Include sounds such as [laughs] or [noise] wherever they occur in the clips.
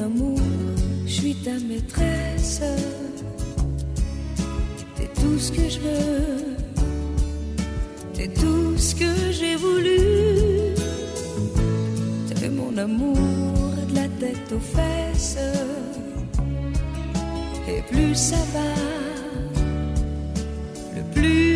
Amour, je suis ta maîtresse. T'es tout ce que je veux, t'es tout ce que j'ai voulu. T'es mon amour de la tête aux fesses. Et plus ça va, le plus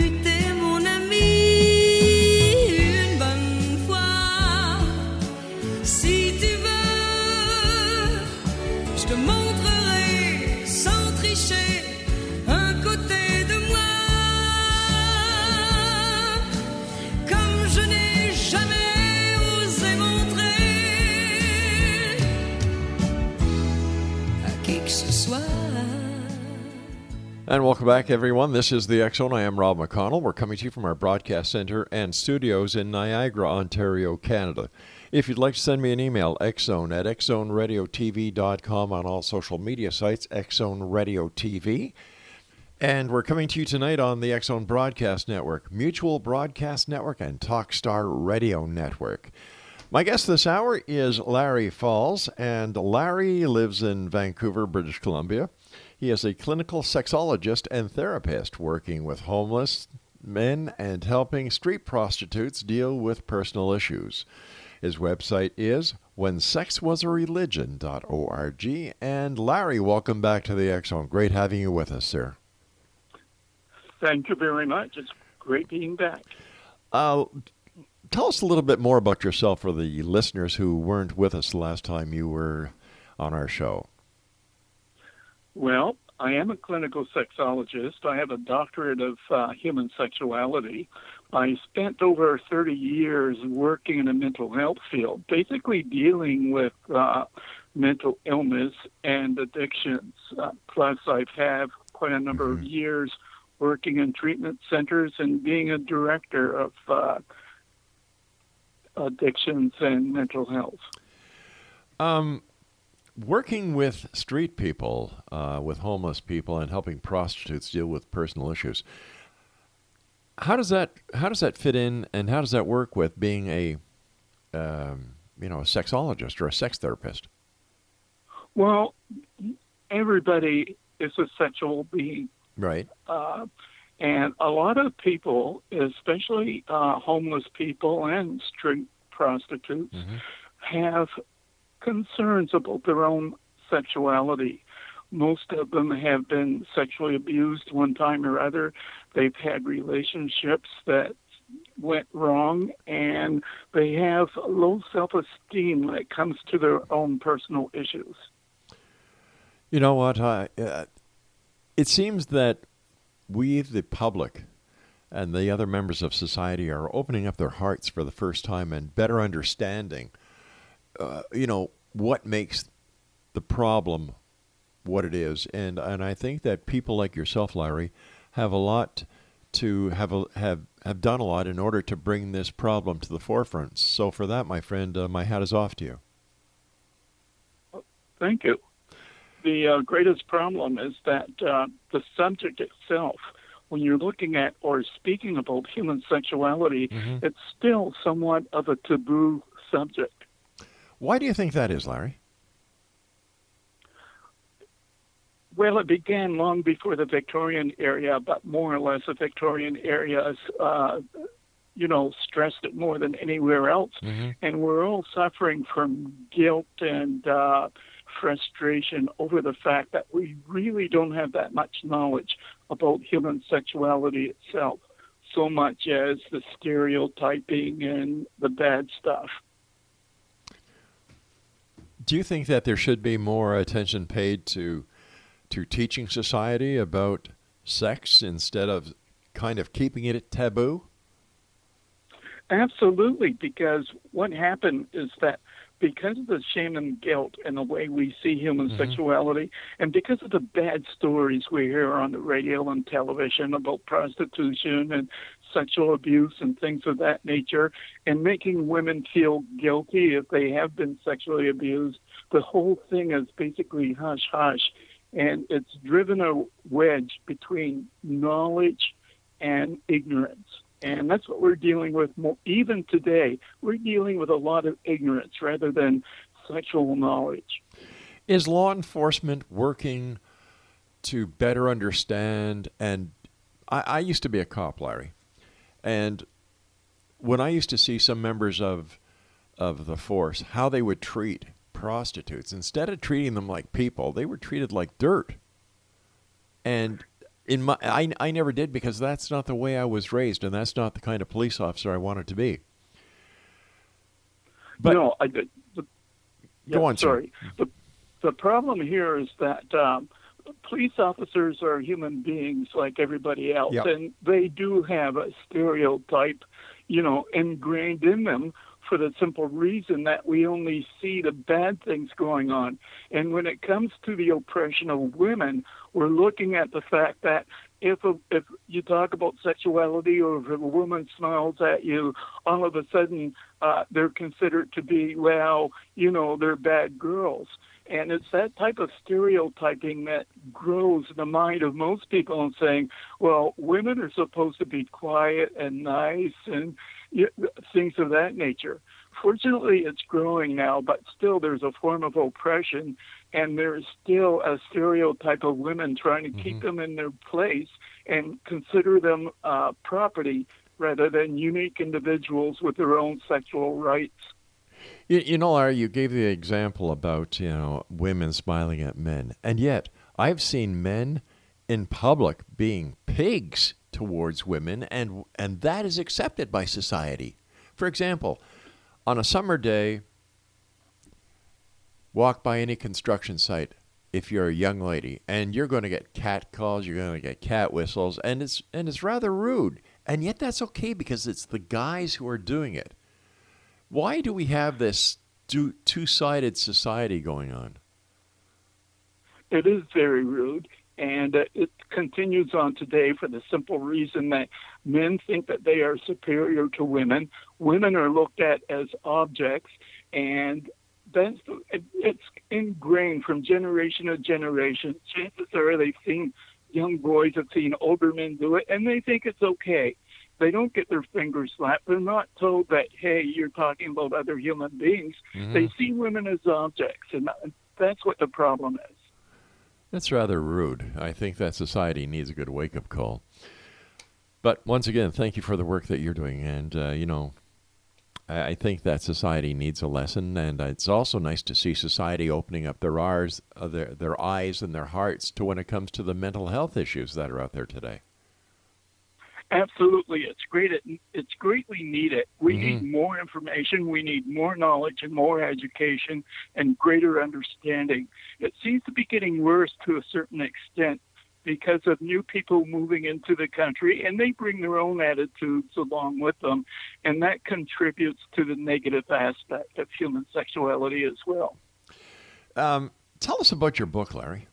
And welcome back, everyone. This is the Zone. I am Rob McConnell. We're coming to you from our broadcast center and studios in Niagara, Ontario, Canada. If you'd like to send me an email, xzone at xzoneradiotv.com on all social media sites, Xzone Radio TV. And we're coming to you tonight on the Zone Broadcast Network, Mutual Broadcast Network, and Talkstar Radio Network. My guest this hour is Larry Falls, and Larry lives in Vancouver, British Columbia. He is a clinical sexologist and therapist working with homeless men and helping street prostitutes deal with personal issues. His website is whensexwasareligion.org. And Larry, welcome back to the Zone. Great having you with us, sir. Thank you very much. It's great being back. Uh, tell us a little bit more about yourself for the listeners who weren't with us the last time you were on our show. Well, I am a clinical sexologist. I have a doctorate of uh, human sexuality. I spent over 30 years working in the mental health field, basically dealing with uh, mental illness and addictions. Uh, plus, I've had quite a number of years working in treatment centers and being a director of uh, addictions and mental health. Um, working with street people, uh, with homeless people, and helping prostitutes deal with personal issues. How does that how does that fit in, and how does that work with being a um, you know a sexologist or a sex therapist? Well, everybody is a sexual being. Right. Uh, and a lot of people, especially uh, homeless people and street prostitutes, have concerns about their own sexuality. Most of them have been sexually abused one time or other. They've had relationships that went wrong, and they have low self esteem when it comes to their own personal issues. You know what? I, uh, it seems that we, the public, and the other members of society are opening up their hearts for the first time and better understanding, uh, you know, what makes the problem what it is. And and I think that people like yourself, Larry, have a lot to have a, have have done a lot in order to bring this problem to the forefront. So for that, my friend, uh, my hat is off to you. Thank you. The uh, greatest problem is that uh, the subject itself, when you're looking at or speaking about human sexuality, it's still somewhat of a taboo subject. Why do you think that is, Larry? Well, it began long before the Victorian era, but more or less the Victorian era uh, you know, stressed it more than anywhere else. Mm-hmm. And we're all suffering from guilt and uh, frustration over the fact that we really don't have that much knowledge about human sexuality itself, so much as the stereotyping and the bad stuff. Do you think that there should be more attention paid to to teaching society about sex instead of kind of keeping it taboo? Absolutely, because what happened is that because of the shame and guilt and the way we see human Mhm. sexuality, and because of the bad stories we hear on the radio and television about prostitution and sexual abuse and things of that nature, and making women feel guilty if they have been sexually abused, the whole thing is basically hush hush. And it's driven a wedge between knowledge and ignorance. And that's what we're dealing with more, even today. We're dealing with a lot of ignorance rather than sexual knowledge. Is law enforcement working to better understand? And I, I used to be a cop, Larry, and when I used to see some members of of the force, how they would treat prostitutes instead of treating them like people, they were treated like dirt. And in my, I, I never did because that's not the way I was raised, and that's not the kind of police officer I wanted to be. But no, I did. The, yeah, Go on, sir. sorry. The, the problem here is that um, police officers are human beings like everybody else, Yep. and they do have a stereotype, you know, ingrained in them for the simple reason that we only see the bad things going on. And when it comes to the oppression of women, we're looking at the fact that if a, if you talk about sexuality or if a woman smiles at you, all of a sudden uh, they're considered to be well, you know, they're bad girls. And it's that type of stereotyping that grows in the mind of most people and saying, well, women are supposed to be quiet and nice and things of that nature. Fortunately, it's growing now, but still there's a form of oppression, and there's still a stereotype of women trying to keep them in their place and consider them uh, property rather than unique individuals with their own sexual rights. You, you know, Larry, you gave the example about you know women smiling at men, and yet I've seen men in public being pigs towards women, and and that is accepted by society. For example, on a summer day, walk by any construction site if you're a young lady, and you're going to get cat calls, you're going to get cat whistles, and it's and it's rather rude, and yet that's okay because it's the guys who are doing it. Why do we have this two sided society going on? It is very rude, and uh, it continues on today for the simple reason that men think that they are superior to women. Women are looked at as objects, and that's it's ingrained from generation to generation. Chances are they've seen young boys have seen older men do it, and they think it's okay. They don't get their fingers slapped. They're not told that, hey, you're talking about other human beings. They see women as objects, and that's what the problem is. That's rather rude. I think that society needs a good wake up call. But once again, thank you for the work that you're doing. And, uh, you know, I, I think that society needs a lesson. And it's also nice to see society opening up their, ours, uh, their, their eyes and their hearts to when it comes to the mental health issues that are out there today. Absolutely, it's great. It, it's greatly needed. We Mhm. need more information. We need more knowledge and more education and greater understanding. It seems to be getting worse to a certain extent because of new people moving into the country, and they bring their own attitudes along with them, and that contributes to the negative aspect of human sexuality as well. Um, tell us about your book, Larry.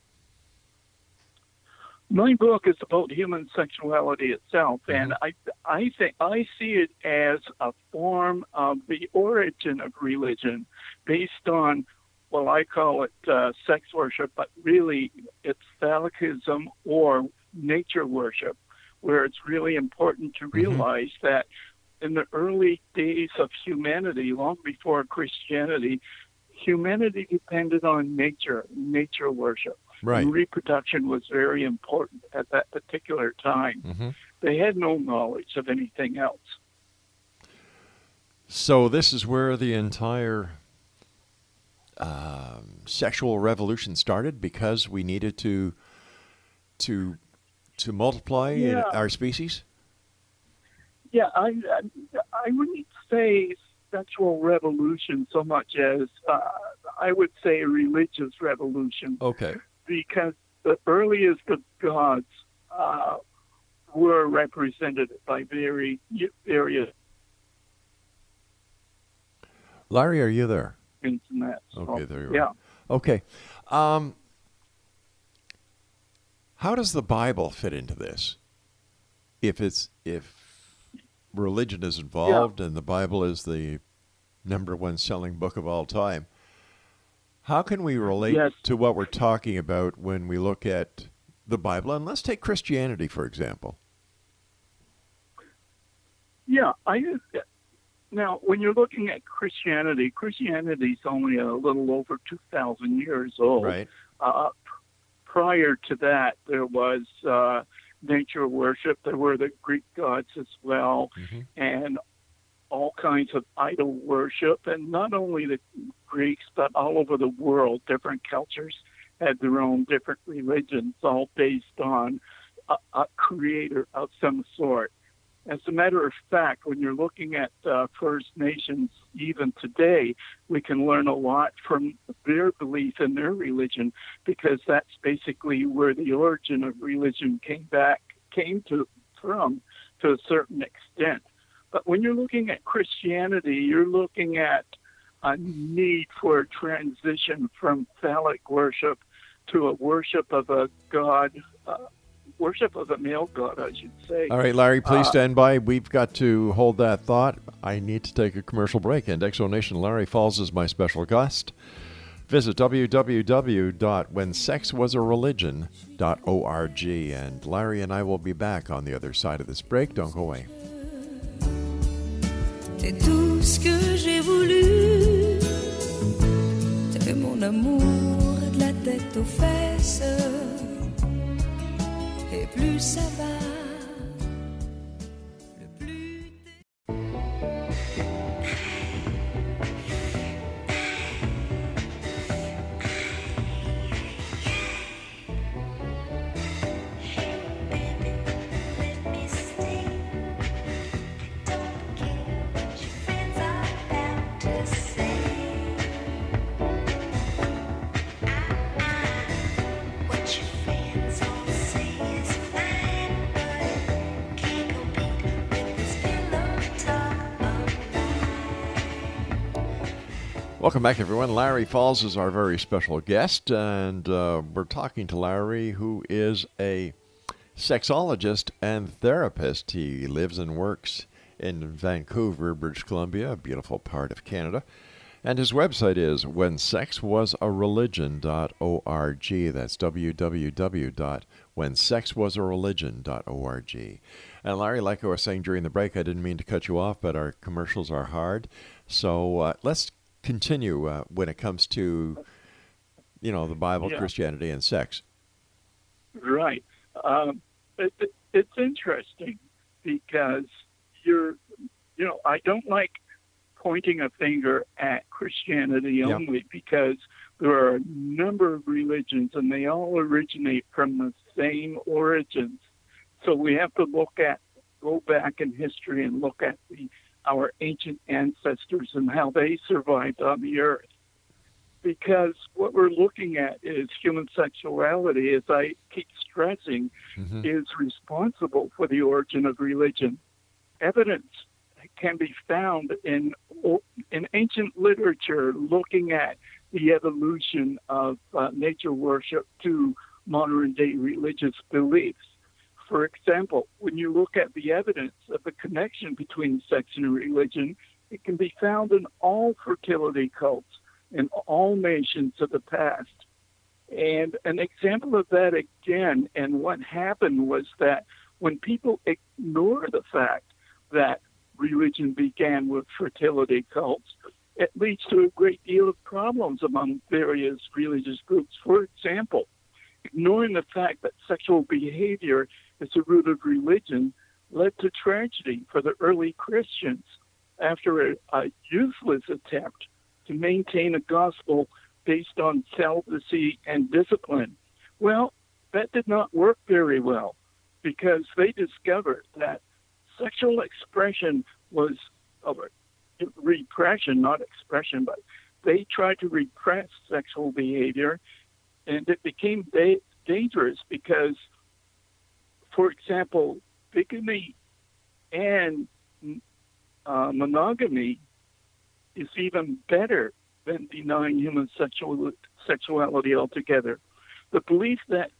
My book is about human sexuality itself, and I I think I see it as a form of the origin of religion, based on well I call it uh, sex worship, but really it's phallicism or nature worship, where it's really important to realize that in the early days of humanity, long before Christianity, humanity depended on nature, nature worship. Right. And reproduction was very important at that particular time. Mm-hmm. They had no knowledge of anything else. So this is where the entire um, sexual revolution started because we needed to to to multiply Yeah. our species. Yeah, I, I I wouldn't say sexual revolution so much as uh, I would say a religious revolution Okay. Because the earliest of gods uh, were represented by very various Larry, are you there? things and that. So, Okay, there you are. Yeah. Okay. Um, how does the Bible fit into this? If it's if religion is involved and the Bible is the number one selling book of all time, how can we relate Yes. to what we're talking about when we look at the Bible? And let's take Christianity for example. Yeah, I now when you're looking at Christianity, Christianity is only a little over two thousand years old. Right. Uh, prior to that, there was uh, nature worship. There were the Greek gods as well, Mhm. and all kinds of idol worship. And not only the Greeks, but all over the world, different cultures had their own different religions, all based on a, a creator of some sort. As a matter of fact, when you're looking at uh, First Nations, even today, we can learn a lot from their belief in their religion because that's basically where the origin of religion came back, came to from to a certain extent. But when you're looking at Christianity, you're looking at a need for a transition from phallic worship to a worship of a god, uh, worship of a male god, I should say. All right, Larry, please Uh, stand by. We've got to hold that thought. I need to take a commercial break. And Exonation Larry Falls is my special guest. Visit www.whensexwasareligion.org. And Larry and I will be back on the other side of this break. Don't go away. T'es tout ce que j'ai voulu. T'es mon amour de la tête aux fesses. Et plus ça va, Welcome back, everyone. Larry Falls is our very special guest, and uh, we're talking to Larry, who is a sexologist and therapist. He lives and works in Vancouver, British Columbia, a beautiful part of Canada. And his website is whensexwasareligion.org. That's www.whensexwasareligion.org. And Larry, like I was saying during the break, I didn't mean to cut you off, but our commercials are hard. So uh, let's continue uh, when it comes to, you know, the Bible, Yeah. Christianity, and sex. Right. Um, it, it, it's interesting because you're, you know, I don't like pointing a finger at Christianity Yeah. only because there are a number of religions and they all originate from the same origins. So we have to look at, go back in history and look at the, our ancient ancestors and how they survived on the earth because what we're looking at is human sexuality, as I keep stressing, Mhm. is responsible for the origin of religion. Evidence can be found in in ancient literature looking at the evolution of uh, nature worship to modern day religious beliefs. For example, when you look at the evidence of the connection between sex and religion, it can be found in all fertility cults in all nations of the past. And an example of that again, and what happened was that when people ignore the fact that religion began with fertility cults, it leads to a great deal of problems among various religious groups. For example, ignoring the fact that sexual behavior is the root of religion led to tragedy for the early Christians. after a, a useless attempt to maintain a gospel based on celibacy and discipline. Well, that did not work very well because they discovered that sexual expression was of repression, not expression, but they tried to repress sexual behavior, and it became da- dangerous because, for example, bigamy and uh, monogamy is even better than denying human sexual, sexuality altogether. The belief that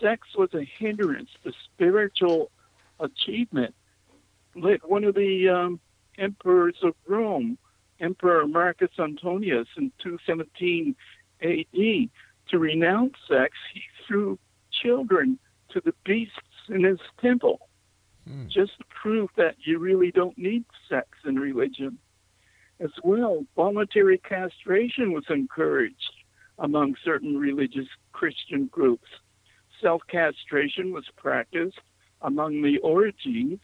sex was a hindrance to spiritual achievement led one of the um, emperors of Rome, Emperor Marcus Antonius, in 217 AD, to renounce sex. He threw children to the beasts in his temple, hmm. just to prove that you really don't need sex in religion. As well, voluntary castration was encouraged among certain religious Christian groups. Self castration was practiced among the Origines,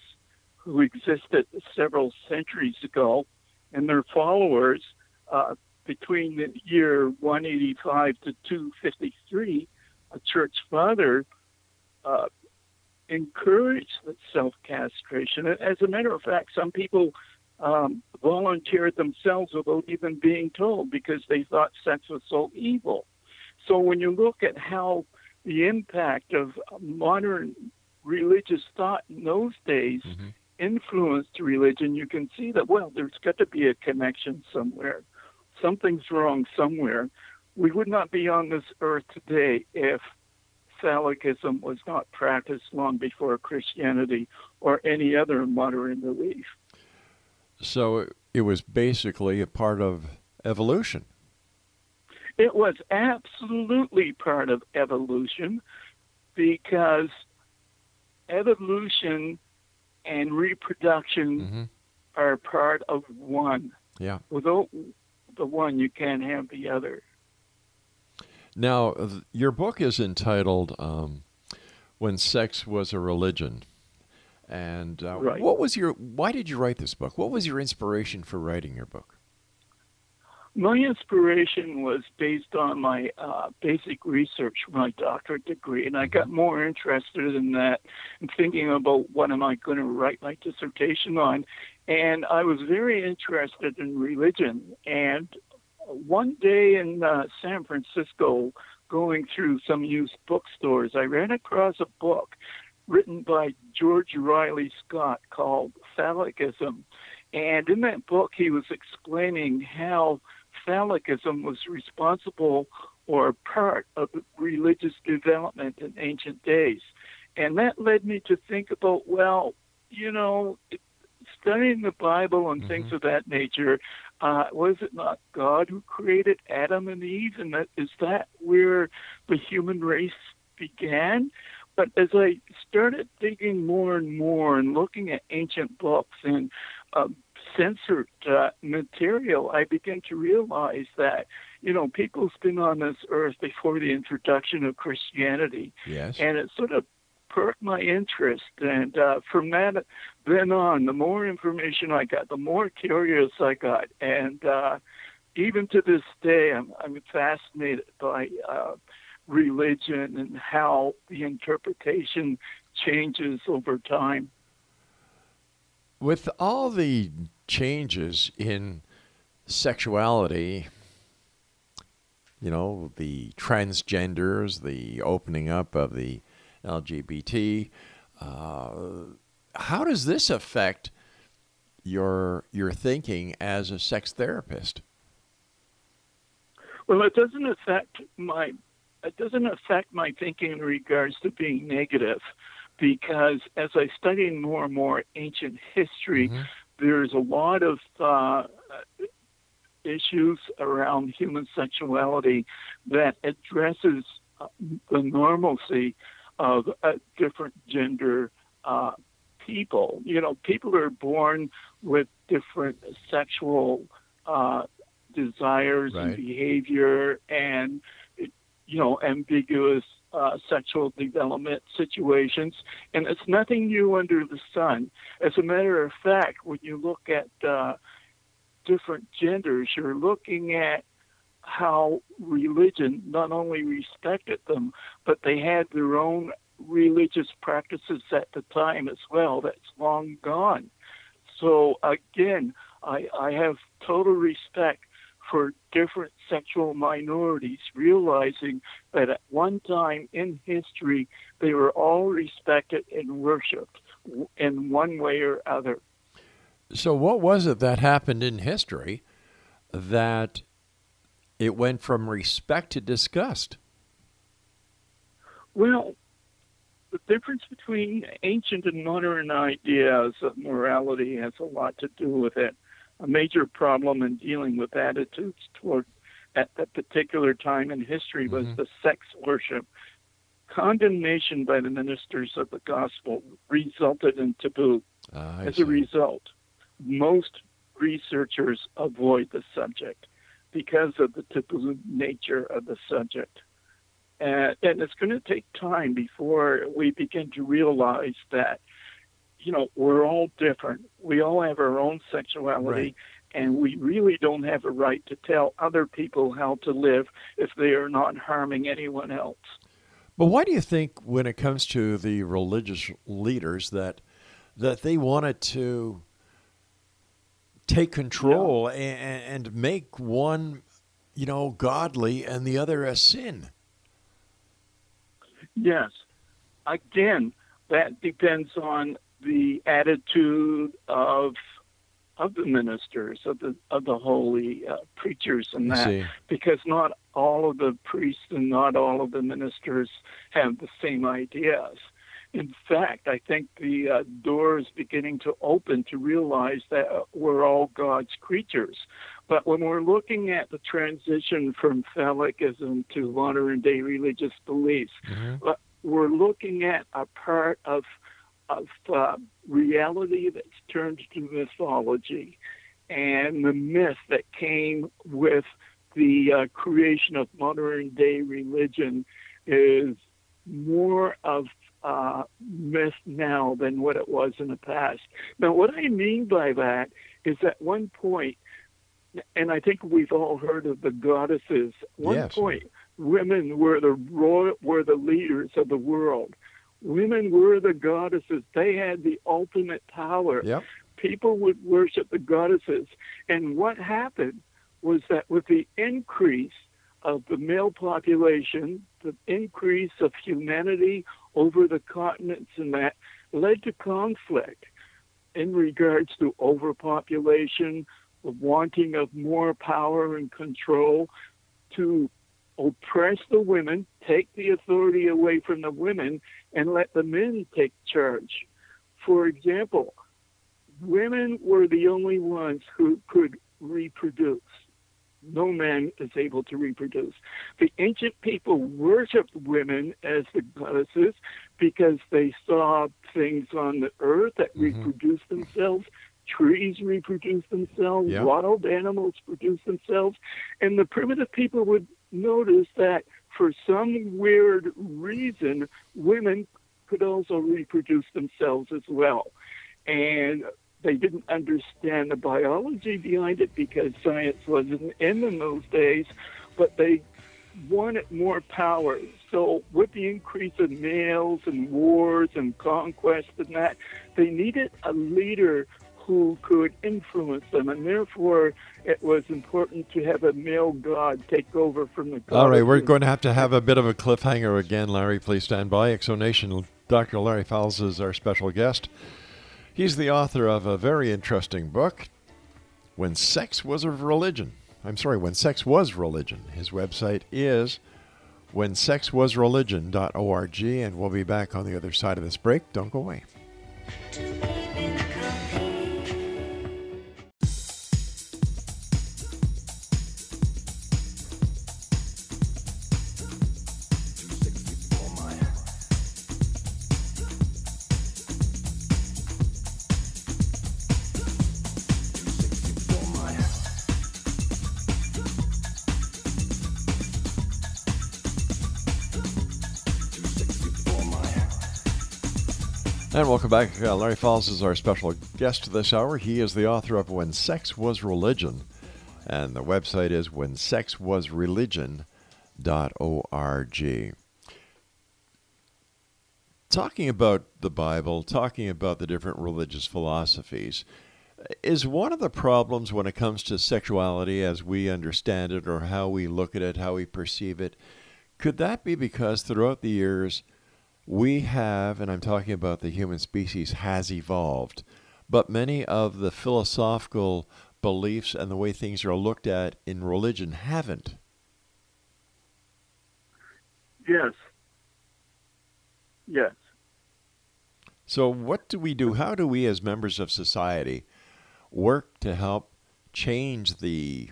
who existed several centuries ago, and their followers uh, between the year 185 to 253, a church father uh, encouraged self castration. As a matter of fact, some people um, volunteered themselves without even being told because they thought sex was so evil. So when you look at how the impact of modern religious thought in those days mm-hmm. influenced religion, you can see that, well, there's got to be a connection somewhere. Something's wrong somewhere. We would not be on this earth today if phallicism was not practiced long before Christianity or any other modern belief. So it was basically a part of evolution. It was absolutely part of evolution because evolution and reproduction mm-hmm. are part of one. Yeah. Without the one, you can't have the other. Now, your book is entitled um, "When Sex Was a Religion," and uh, right. what was your? Why did you write this book? What was your inspiration for writing your book? My inspiration was based on my uh, basic research for my doctorate degree, and I got mm-hmm. more interested in that and thinking about what am I going to write my dissertation on. And I was very interested in religion. And one day in uh, San Francisco, going through some used bookstores, I ran across a book written by George Riley Scott called Phallicism. And in that book, he was explaining how phallicism was responsible or part of religious development in ancient days. And that led me to think about, well, you know, studying the Bible and mm-hmm. things of that nature, uh, was it not God who created Adam and Eve? And that is that where the human race began? But as I started digging more and more and looking at ancient books and uh, censored uh, material, I began to realize that, you know, people's been on this earth before the introduction of Christianity. Yes. And it sort of perked my interest. And uh, from that then on, the more information I got, the more curious I got. And uh, even to this day, I'm, I'm fascinated by uh, religion and how the interpretation changes over time. With all the changes in sexuality, you know, the transgenders, the opening up of the LGBT, uh, how does this affect your your thinking as a sex therapist? Well, it doesn't affect my it doesn't affect my thinking in regards to being negative because as I study more and more ancient history, mm-hmm. there's a lot of uh, issues around human sexuality that addresses uh, the normalcy of a different gender uh, people. You know, people are born with different sexual uh, desires right. and behavior and, you know, ambiguous uh, sexual development situations, and it's nothing new under the sun. As a matter of fact, when you look at uh, different genders, you're looking at how religion not only respected them, but they had their own religious practices at the time as well. That's long gone. So again, I, I have total respect for different sexual minorities, realizing that at one time in history they were all respected and worshipped in one way or other. So, what was it that happened in history that it went from respect to disgust? Well, the difference between ancient and modern ideas of morality has a lot to do with it. A major problem in dealing with attitudes toward at that particular time in history was mm-hmm. the sex worship. Condemnation by the ministers of the gospel resulted in taboo. Uh, As a result, most researchers avoid the subject because of the taboo nature of the subject. And, and it's going to take time before we begin to realize that, you know, we're all different. We all have our own sexuality. Right. And we really don't have a right to tell other people how to live if they are not harming anyone else. But why do you think, when it comes to the religious leaders, that that they wanted to take control yeah. and, and make one, you know, godly and the other a sin? Yes. Again, that depends on the attitude of of the ministers of the of the holy uh, preachers and that. because not all of the priests and not all of the ministers have the same ideas in fact, I think the uh, door is beginning to open to realize that we're all God's creatures. But when we're looking at the transition from phallicism to modern day religious beliefs, mm-hmm. we're looking at a part of of uh, reality that's turned to mythology and the myth that came with the uh, creation of modern day religion is more of uh, myth now than what it was in the past. Now, what I mean by that is at one point, and I think we've all heard of the goddesses. One yes. point, women were the royal, were the leaders of the world. Women were the goddesses. They had the ultimate power. Yep. People would worship the goddesses. And what happened was that with the increase of the male population, the increase of humanity over the continents, and that led to conflict in regards to overpopulation, the wanting of more power and control to oppress the women, take the authority away from the women, and let the men take charge. For example, women were the only ones who could reproduce no man is able to reproduce. The ancient people worshipped women as the goddesses because they saw things on the earth that mm-hmm. reproduce themselves. Trees reproduce themselves, yep. wild animals produce themselves, and the primitive people would notice that for some weird reason, women could also reproduce themselves as well. And they didn't understand the biology behind it because science wasn't in in those days, but they wanted more power. So with the increase of males and wars and conquest and that, they needed a leader who could influence them, and therefore it was important to have a male god take over from the. All right, we're going to have to have a bit of a cliffhanger again, Larry. Please stand by. Exonation. Dr. Larry Falls is our special guest. He's the author of a very interesting book, When Sex Was a Religion. I'm sorry, When Sex Was Religion. His website is whensexwasreligion.org, and we'll be back on the other side of this break. Don't go away. Welcome back. Uh, Larry Falls is our special guest this hour. He is the author of When Sex Was Religion. And the website is whensexwasreligion.org. Talking about the Bible, talking about the different religious philosophies, is one of the problems when it comes to sexuality as we understand it or how we look at it, how we perceive it. Could that be because throughout the years, we have, and I'm talking about the human species, has evolved, but many of the philosophical beliefs and the way things are looked at in religion haven't. Yes. Yes. So, what do we do? How do we, as members of society, work to help change the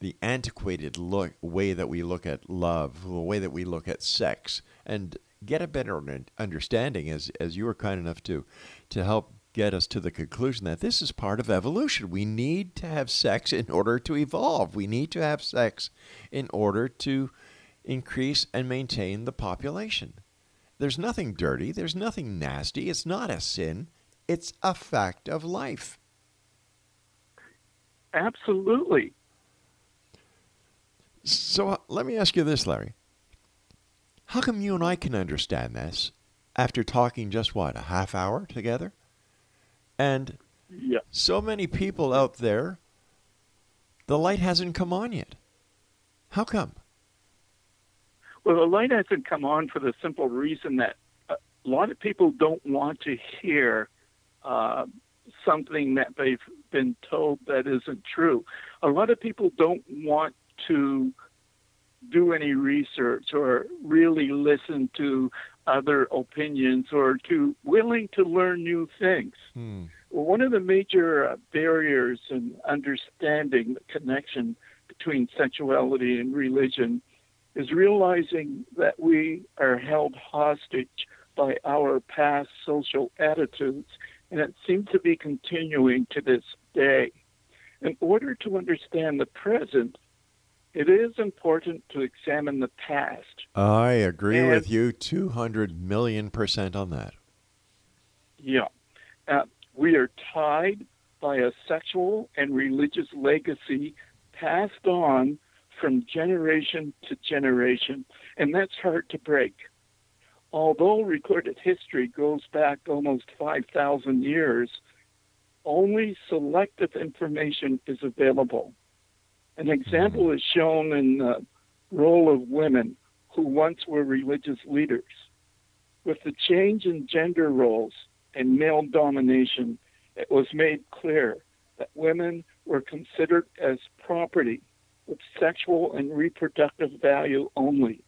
the antiquated look, way that we look at love, the way that we look at sex, and get a better understanding as as you were kind enough to to help get us to the conclusion that this is part of evolution. We need to have sex in order to evolve. We need to have sex in order to increase and maintain the population. There's nothing dirty, there's nothing nasty. It's not a sin. It's a fact of life. Absolutely. So uh, let me ask you this, Larry. How come you and I can understand this after talking just what, a half hour together? And yeah. so many people out there, the light hasn't come on yet. How come? Well, the light hasn't come on for the simple reason that a lot of people don't want to hear uh, something that they've been told that isn't true. A lot of people don't want to do any research or really listen to other opinions or to willing to learn new things. Hmm. Well, one of the major uh, barriers in understanding the connection between sexuality and religion is realizing that we are held hostage by our past social attitudes, and it seems to be continuing to this day. In order to understand the present, it is important to examine the past. I agree and, with you 200 million percent on that. Yeah. Uh, we are tied by a sexual and religious legacy passed on from generation to generation, and that's hard to break. Although recorded history goes back almost 5,000 years, only selective information is available. An example is shown in the role of women who once were religious leaders. With the change in gender roles and male domination, it was made clear that women were considered as property with sexual and reproductive value only,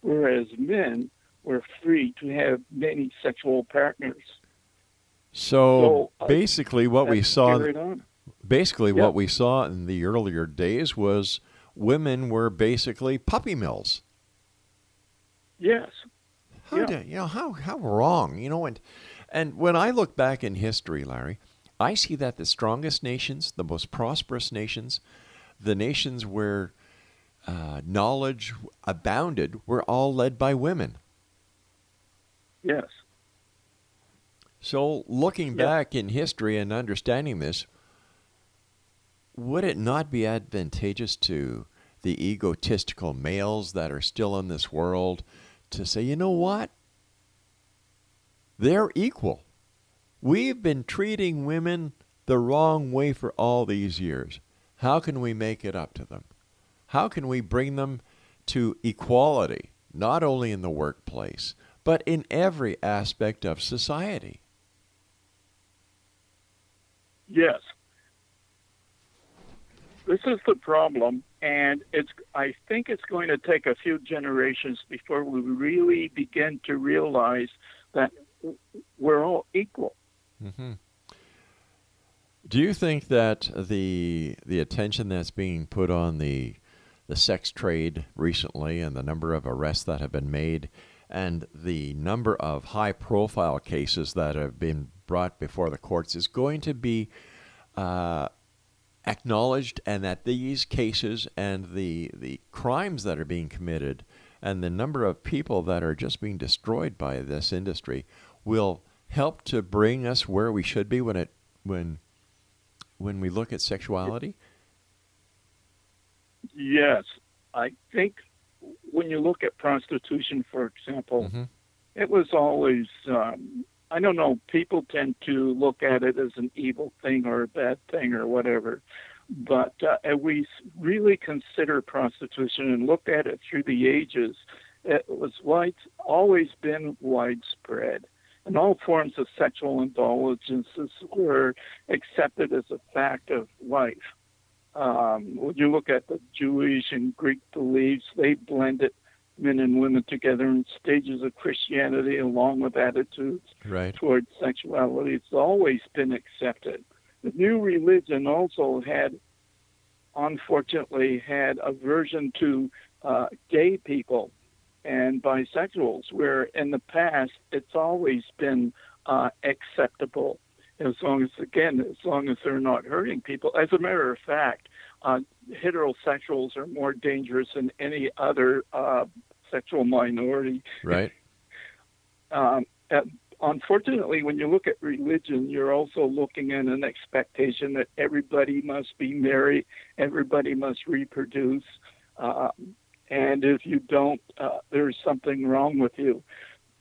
whereas men were free to have many sexual partners. So, So, uh, basically, what we saw. Basically Yep. what we saw in the earlier days was women were basically puppy mills. Yes. How Yeah. do, you know how how wrong you know and and when I look back in history, Larry, I see that the strongest nations, the most prosperous nations, the nations where uh, knowledge abounded, were all led by women. Yes. So, looking back in history and understanding this, would it not be advantageous to the egotistical males that are still in this world to say, you know what? They're equal. We've been treating women the wrong way for all these years. How can we make it up to them? How can we bring them to equality, not only in the workplace, but in every aspect of society? Yes. This is the problem, and it's. I think it's going to take a few generations before we really begin to realize that we're all equal. Mm-hmm. Do you think that the the attention that's being put on the the sex trade recently and the number of arrests that have been made and the number of high profile cases that have been brought before the courts is going to be uh, acknowledged and that these cases and the the crimes that are being committed and the number of people that are just being destroyed by this industry will help to bring us where we should be when it when when we look at sexuality? Yes, I think when you look at prostitution, for example, Mm-hmm. it was always um, I don't know. People tend to look at it as an evil thing or a bad thing or whatever. But uh, we really consider prostitution and look at it through the ages, it was wide, always been widespread. And all forms of sexual indulgences were accepted as a fact of life. Um, when you look at the Jewish and Greek beliefs, they blended men and women together in stages of Christianity along with attitudes Right. towards sexuality. It's always been accepted. The new religion also had, unfortunately, had aversion to uh, gay people and bisexuals, where in the past it's always been uh, acceptable, as long as, again, as long as they're not hurting people. As a matter of fact, uh, heterosexuals are more dangerous than any other uh, sexual minority Right. [laughs] um, unfortunately, when you look at religion, you're also looking at an expectation that everybody must be married, everybody must reproduce, uh, and if you don't, uh, there's something wrong with you.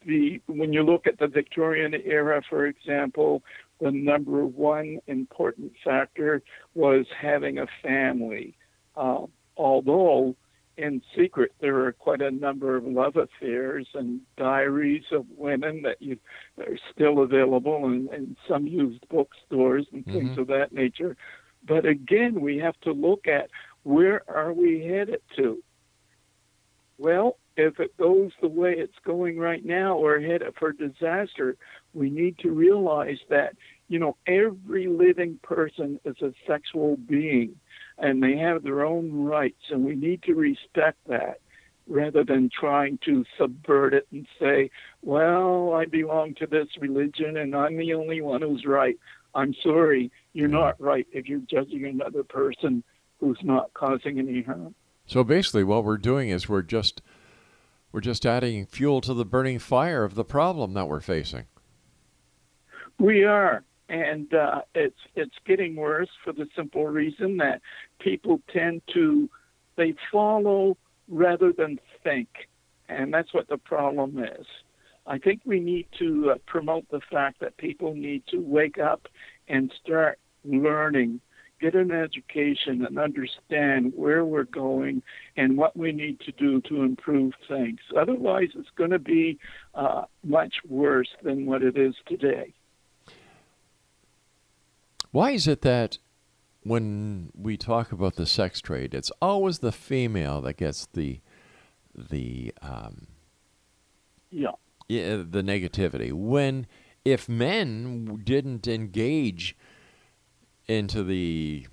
The when you look at the Victorian era, for example, the number one important factor was having a family. Uh, although in secret, there are quite a number of love affairs and diaries of women that you that are still available in, in some used bookstores and things Mhm. of that nature. But again, we have to look at where are we headed to? Well, if it goes the way it's going right now, we're headed for disaster. We need to realize that, you know, every living person is a sexual being and they have their own rights, and we need to respect that rather than trying to subvert it and say, well, I belong to this religion and I'm the only one who's right. I'm sorry, you're not right if you're judging another person who's not causing any harm. So basically, what we're doing is we're just we're just adding fuel to the burning fire of the problem that we're facing. We are, and uh, it's it's getting worse for the simple reason that people tend to they follow rather than think, and that's what the problem is. I think we need to uh, promote the fact that people need to wake up and start learning, get an education, and understand where we're going and what we need to do to improve things. Otherwise, it's going to be uh, much worse than what it is today. Why is it that when we talk about the sex trade, it's always the female that gets the the um, Yeah. yeah, the negativity? When if men didn't engage into the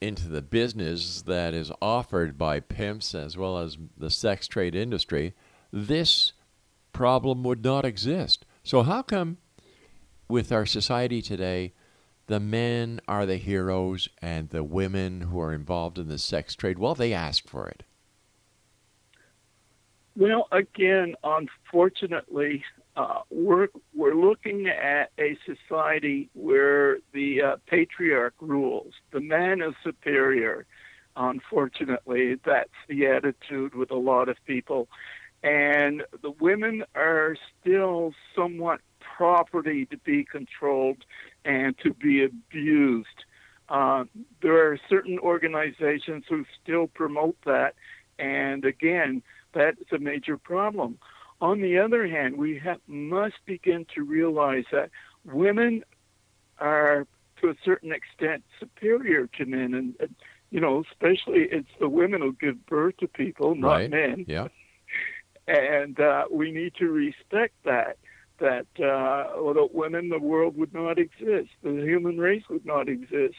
into the business that is offered by pimps as well as the sex trade industry, this problem would not exist. So how come with our society today the men are the heroes and the women who are involved in the sex trade, well, they asked for it. Well, again, unfortunately, uh, we're we're looking at a society where the uh, patriarch rules. The man is superior. Unfortunately, that's the attitude with a lot of people, and the women are still somewhat property to be controlled and to be abused. Uh, there are certain organizations who still promote that, and again, that's a major problem. On the other hand, we have, must begin to realize that women are, to a certain extent, superior to men, and uh, you know, especially it's the women who give birth to people, not right? men Yeah. [laughs] and uh, we need to respect that. That uh, without women, the world would not exist. The human race would not exist.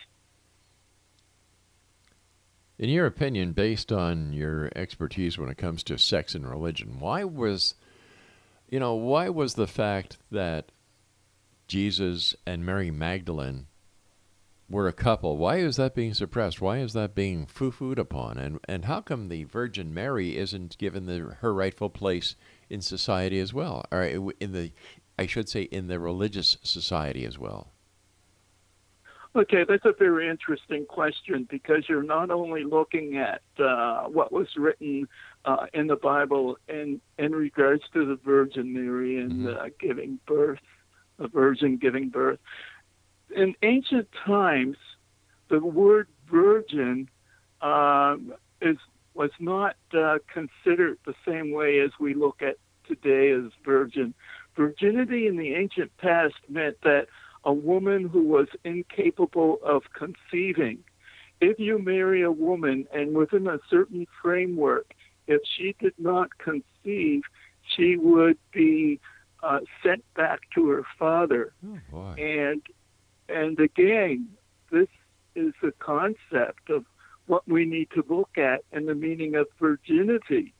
In your opinion, based on your expertise when it comes to sex and religion, why was, you know, why was the fact that Jesus and Mary Magdalene were a couple, why is that being suppressed? Why is that being foo-fooed upon? And and how come the Virgin Mary isn't given the, her rightful place in society as well, or in the I should say, in the religious society as well? Okay, that's a very interesting question because you're not only looking at uh, what was written uh, in the Bible in in regards to the Virgin Mary and Mhm. uh, giving birth, a virgin giving birth. In ancient times, the word virgin um, is was not uh, considered the same way as we look at today as virgin. Virginity in the ancient past meant that a woman who was incapable of conceiving. If you marry a woman and within a certain framework, if she did not conceive, she would be uh, sent back to her father. Oh. And and again, this is the concept of what we need to look at and the meaning of virginity.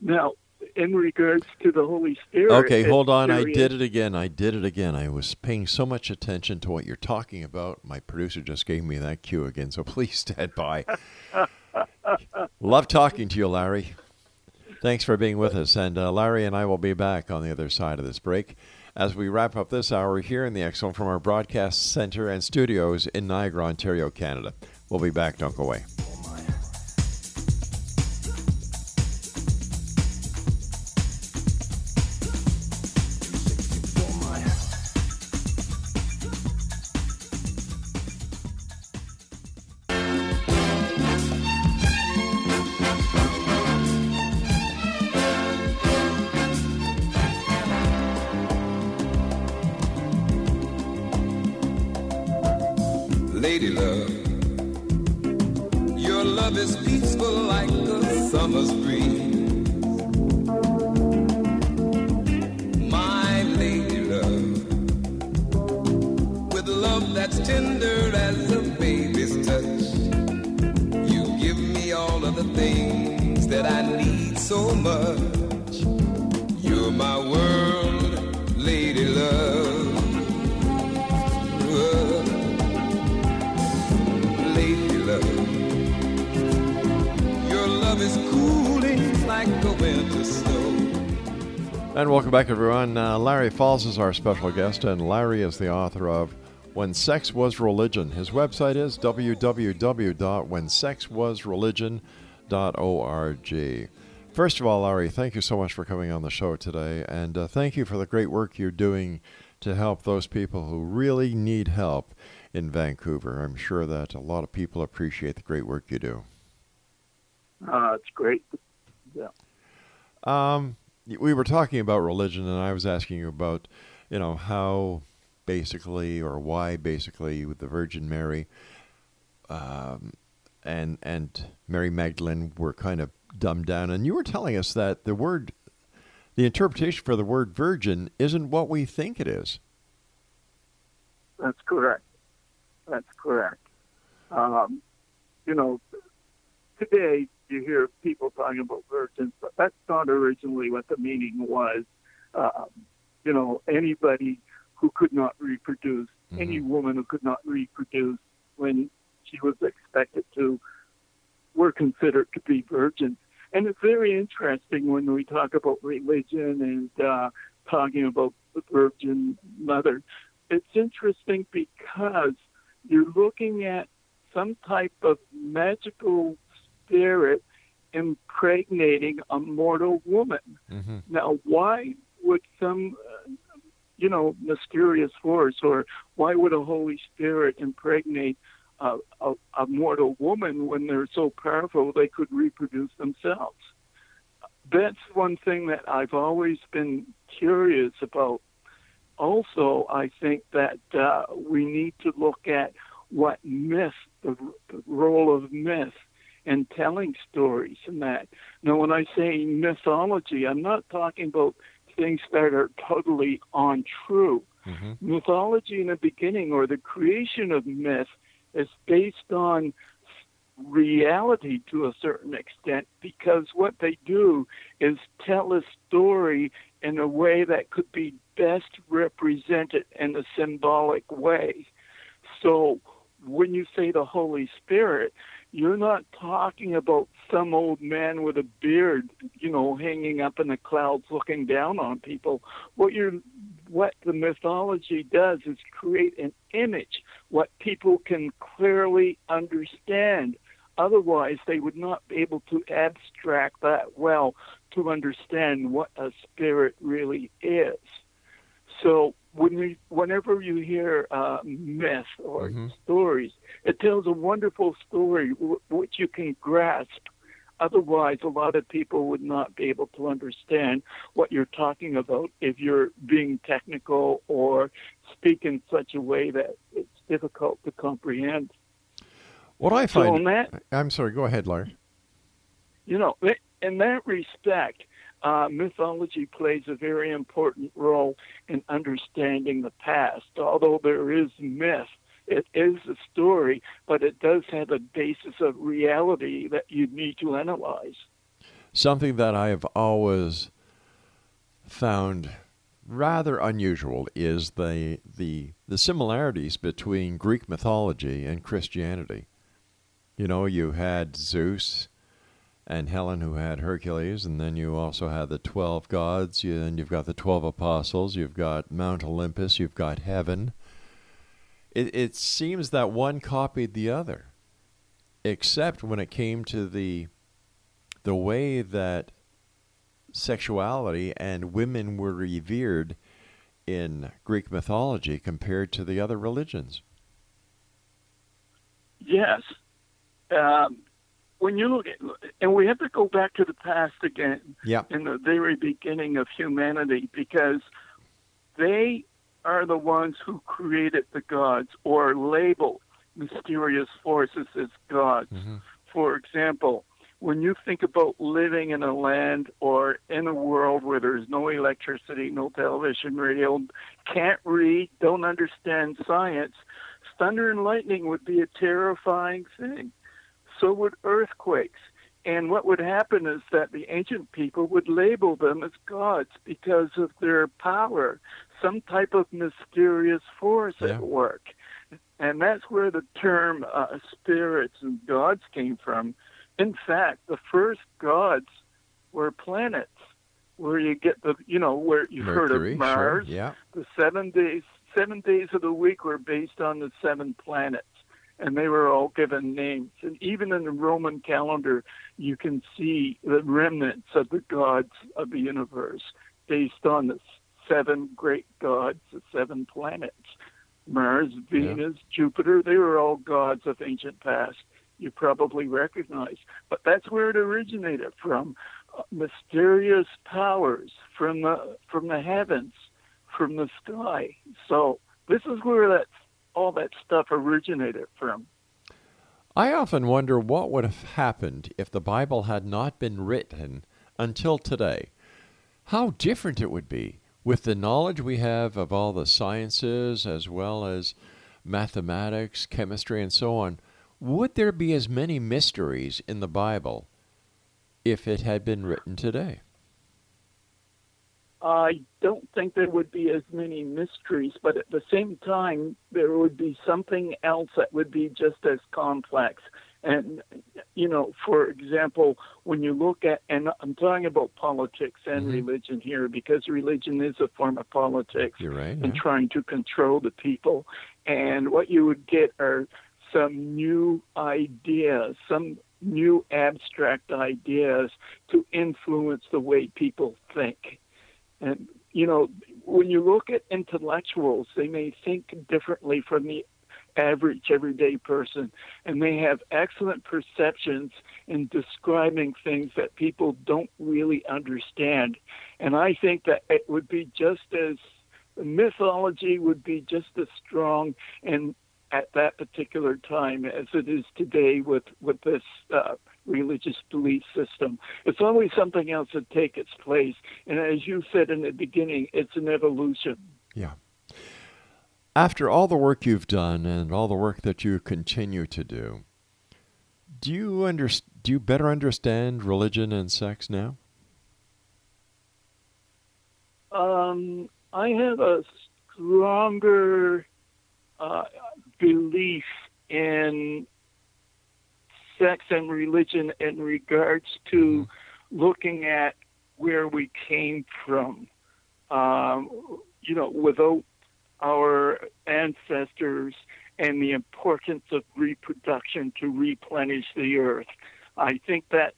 Now, in regards to the Holy Spirit. Okay, hold on. I did it again. I did it again. I was paying so much attention to what you're talking about. My producer just gave me that cue again, so [laughs] please stand by. [laughs] Love talking to you, Larry. Thanks for being with us. And uh, Larry and I will be back on the other side of this break as we wrap up this hour here in the Zone from our broadcast center and studios in Niagara, Ontario, Canada. We'll be back. Don't go away. Back, everyone. Uh, Larry Falls is our special guest, and Larry is the author of When Sex Was Religion. His website is www.whensexwasreligion.org. First of all, Larry, thank you so much for coming on the show today, and uh, thank you for the great work you're doing to help those people who really need help in Vancouver. I'm sure that a lot of people appreciate the great work you do. Uh, it's great. Yeah. Um, we were talking about religion, and I was asking you about, you know, how basically or why basically with the Virgin Mary um, and and Mary Magdalene were kind of dumbed down, and you were telling us that the word, the interpretation for the word virgin isn't what we think it is. That's correct. That's correct. Um, you know, today you hear people talking about virgins, but that's not originally what the meaning was. Um, you know, anybody who could not reproduce, any woman who could not reproduce when she was expected to, were considered to be virgins. And it's very interesting when we talk about religion and uh, talking about the Virgin Mother. It's interesting because you're looking at some type of magical spirit impregnating a mortal woman. Mm-hmm. Now, why would some, uh, you know, mysterious force, or why would a Holy Spirit impregnate a, a, a mortal woman when they're so powerful they could reproduce themselves? That's one thing that I've always been curious about. Also, I think that uh, we need to look at what myth, the, the role of myth and telling stories and that. Now, when I say mythology, I'm not talking about things that are totally untrue. Mm-hmm. Mythology in the beginning, or the creation of myth, is based on reality to a certain extent because what they do is tell a story in a way that could be best represented in a symbolic way. So when you say the Holy Spirit, you're not talking about some old man with a beard, you know, hanging up in the clouds looking down on people. What you're what the mythology does is create an image, what people can clearly understand. Otherwise, they would not be able to abstract that well to understand what a spirit really is. So, when we, whenever you hear uh, myth or Mhm. stories, it tells a wonderful story w- which you can grasp. Otherwise, a lot of people would not be able to understand what you're talking about if you're being technical or speak in such a way that it's difficult to comprehend. What I So, find. in that, I'm sorry. Go ahead, Larry. you know, in that respect, uh, mythology plays a very important role in understanding the past. Although there is myth, it is a story, but it does have a basis of reality that you need to analyze. Something that I have always found rather unusual is the the the similarities between Greek mythology and Christianity. You know, you had Zeus and Helen who had Hercules, and then you also had the twelve gods, you, and you've got the twelve apostles, you've got Mount Olympus, you've got heaven. It, it seems that one copied the other, except when it came to the the way that sexuality and women were revered in Greek mythology compared to the other religions. Yes. Um, when you look at, and we have to go back to the past again, Yeah. in the very beginning of humanity, because they are the ones who created the gods or label mysterious forces as gods. Mm-hmm. For example, when you think about living in a land or in a world where there's no electricity, no television, radio, can't read, don't understand science, thunder and lightning would be a terrifying thing. So would earthquakes. And what would happen is that the ancient people would label them as gods because of their power, some type of mysterious force Yeah. at work. And that's where the term uh, spirits and gods came from. In fact, the first gods were planets, where you get the, you know, where you've heard of Mars. sure. Yeah. The seven days, seven days of the week were based on the seven planets, and they were all given names. And even in the Roman calendar, you can see the remnants of the gods of the universe based on the seven great gods, the seven planets. Mars, Venus, Jupiter, they were all gods of ancient past. You probably recognize. But that's where it originated from. Uh, mysterious powers from the from the heavens, from the sky. So this is where that all that stuff originated from. I often wonder what would have happened if the Bible had not been written until today. How different it would be with the knowledge we have of all the sciences as well as mathematics, chemistry, and so on. Would there be as many mysteries in the Bible if it had been written today? I don't think there would be as many mysteries, but at the same time, there would be something else that would be just as complex. And, you know, for example, when you look at, and I'm talking about politics and Mhm. religion here because religion is a form of politics You're right. and yeah. trying to control the people. And what you would get are some new ideas, some new abstract ideas to influence the way people think. And, you know, when you look at intellectuals, they may think differently from the average everyday person, and they have excellent perceptions in describing things that people don't really understand. And I think that it would be just as mythology would be just as strong and at that particular time as it is today with with this uh, religious belief system. It's always something else that takes its place, and as you said in the beginning, it's an evolution. Yeah. After all the work you've done and all the work that you continue to do, do you under, do you better understand religion and sex now? Um, I have a stronger uh, belief in sex and religion in regards to looking at where we came from. Um, you know, without our ancestors and the importance of reproduction to replenish the earth. I think that's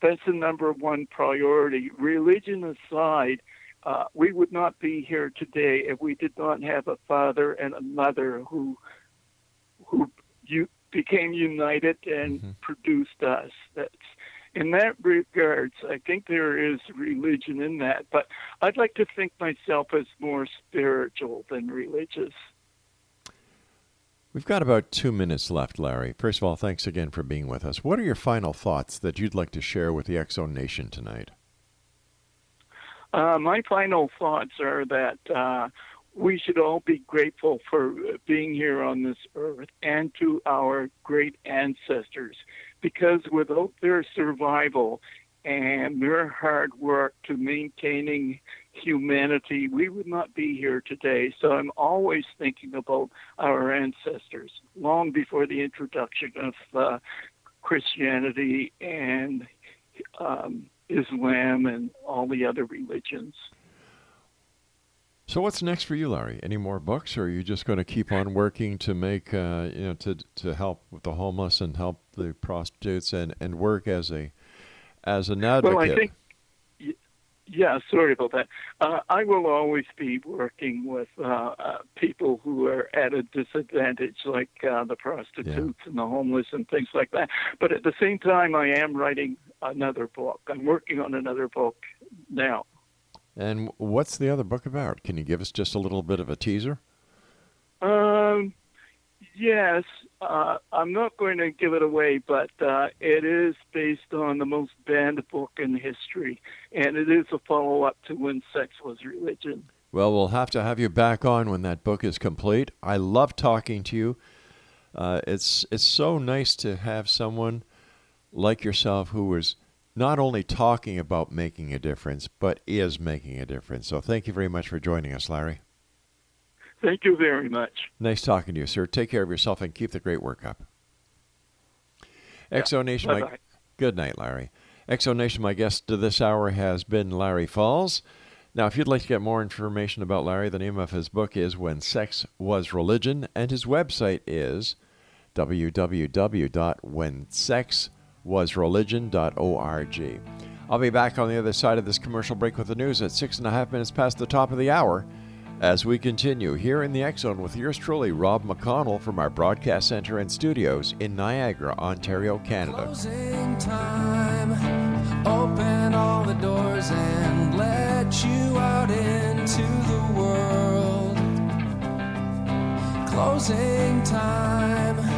that's the number one priority. Religion aside, uh, we would not be here today if we did not have a father and a mother who who you became united and mm-hmm. produced us. That's in that regards, I think there is religion in that, but I'd like to think myself as more spiritual than religious. We've got about two minutes left, Larry. First of all, thanks again for being with us. What are your final thoughts that you'd like to share with the Zone Nation tonight? Uh, my final thoughts are that uh, we should all be grateful for being here on this earth and to our great ancestors because without their survival and their hard work to maintaining humanity, we would not be here today. So I'm always thinking about our ancestors long before the introduction of uh, Christianity and um, Islam and all the other religions. So what's next for you, Larry? Any more books, or are you just going to keep on working to make, uh, you know, to to help with the homeless and help the prostitutes and, and work as a as an advocate? Well, I think, yeah, sorry about that. Uh, I will always be working with uh, uh, people who are at a disadvantage, like uh, the prostitutes yeah. and the homeless and things like that. But at the same time, I am writing another book. I'm working on another book now. And what's the other book about? Can you give us just a little bit of a teaser? Um, yes. Uh, I'm not going to give it away, but uh, it is based on the most banned book in history, and it is a follow up to When Sex Was Religion. Well, we'll have to have you back on when that book is complete. I love talking to you. Uh, it's it's so nice to have someone like yourself who is not only talking about making a difference, but is making a difference. So thank you very much for joining us, Larry. Thank you very much. Nice talking to you, sir. Take care of yourself and keep the great work up. Yeah. X Zone Nation, my, good night, Larry. X Zone Nation, my guest to this hour has been Larry Falls. Now, if you'd like to get more information about Larry, the name of his book is When Sex Was Religion, and his website is www.whensex.com wasreligion.org. I'll be back on the other side of this commercial break with the news at six and a half minutes past the top of the hour as we continue here in the Zone with yours truly, Rob McConnell, from our broadcast center and studios in Niagara, Ontario, Canada. Closing time. Open all the doors and let you out into the world. Closing time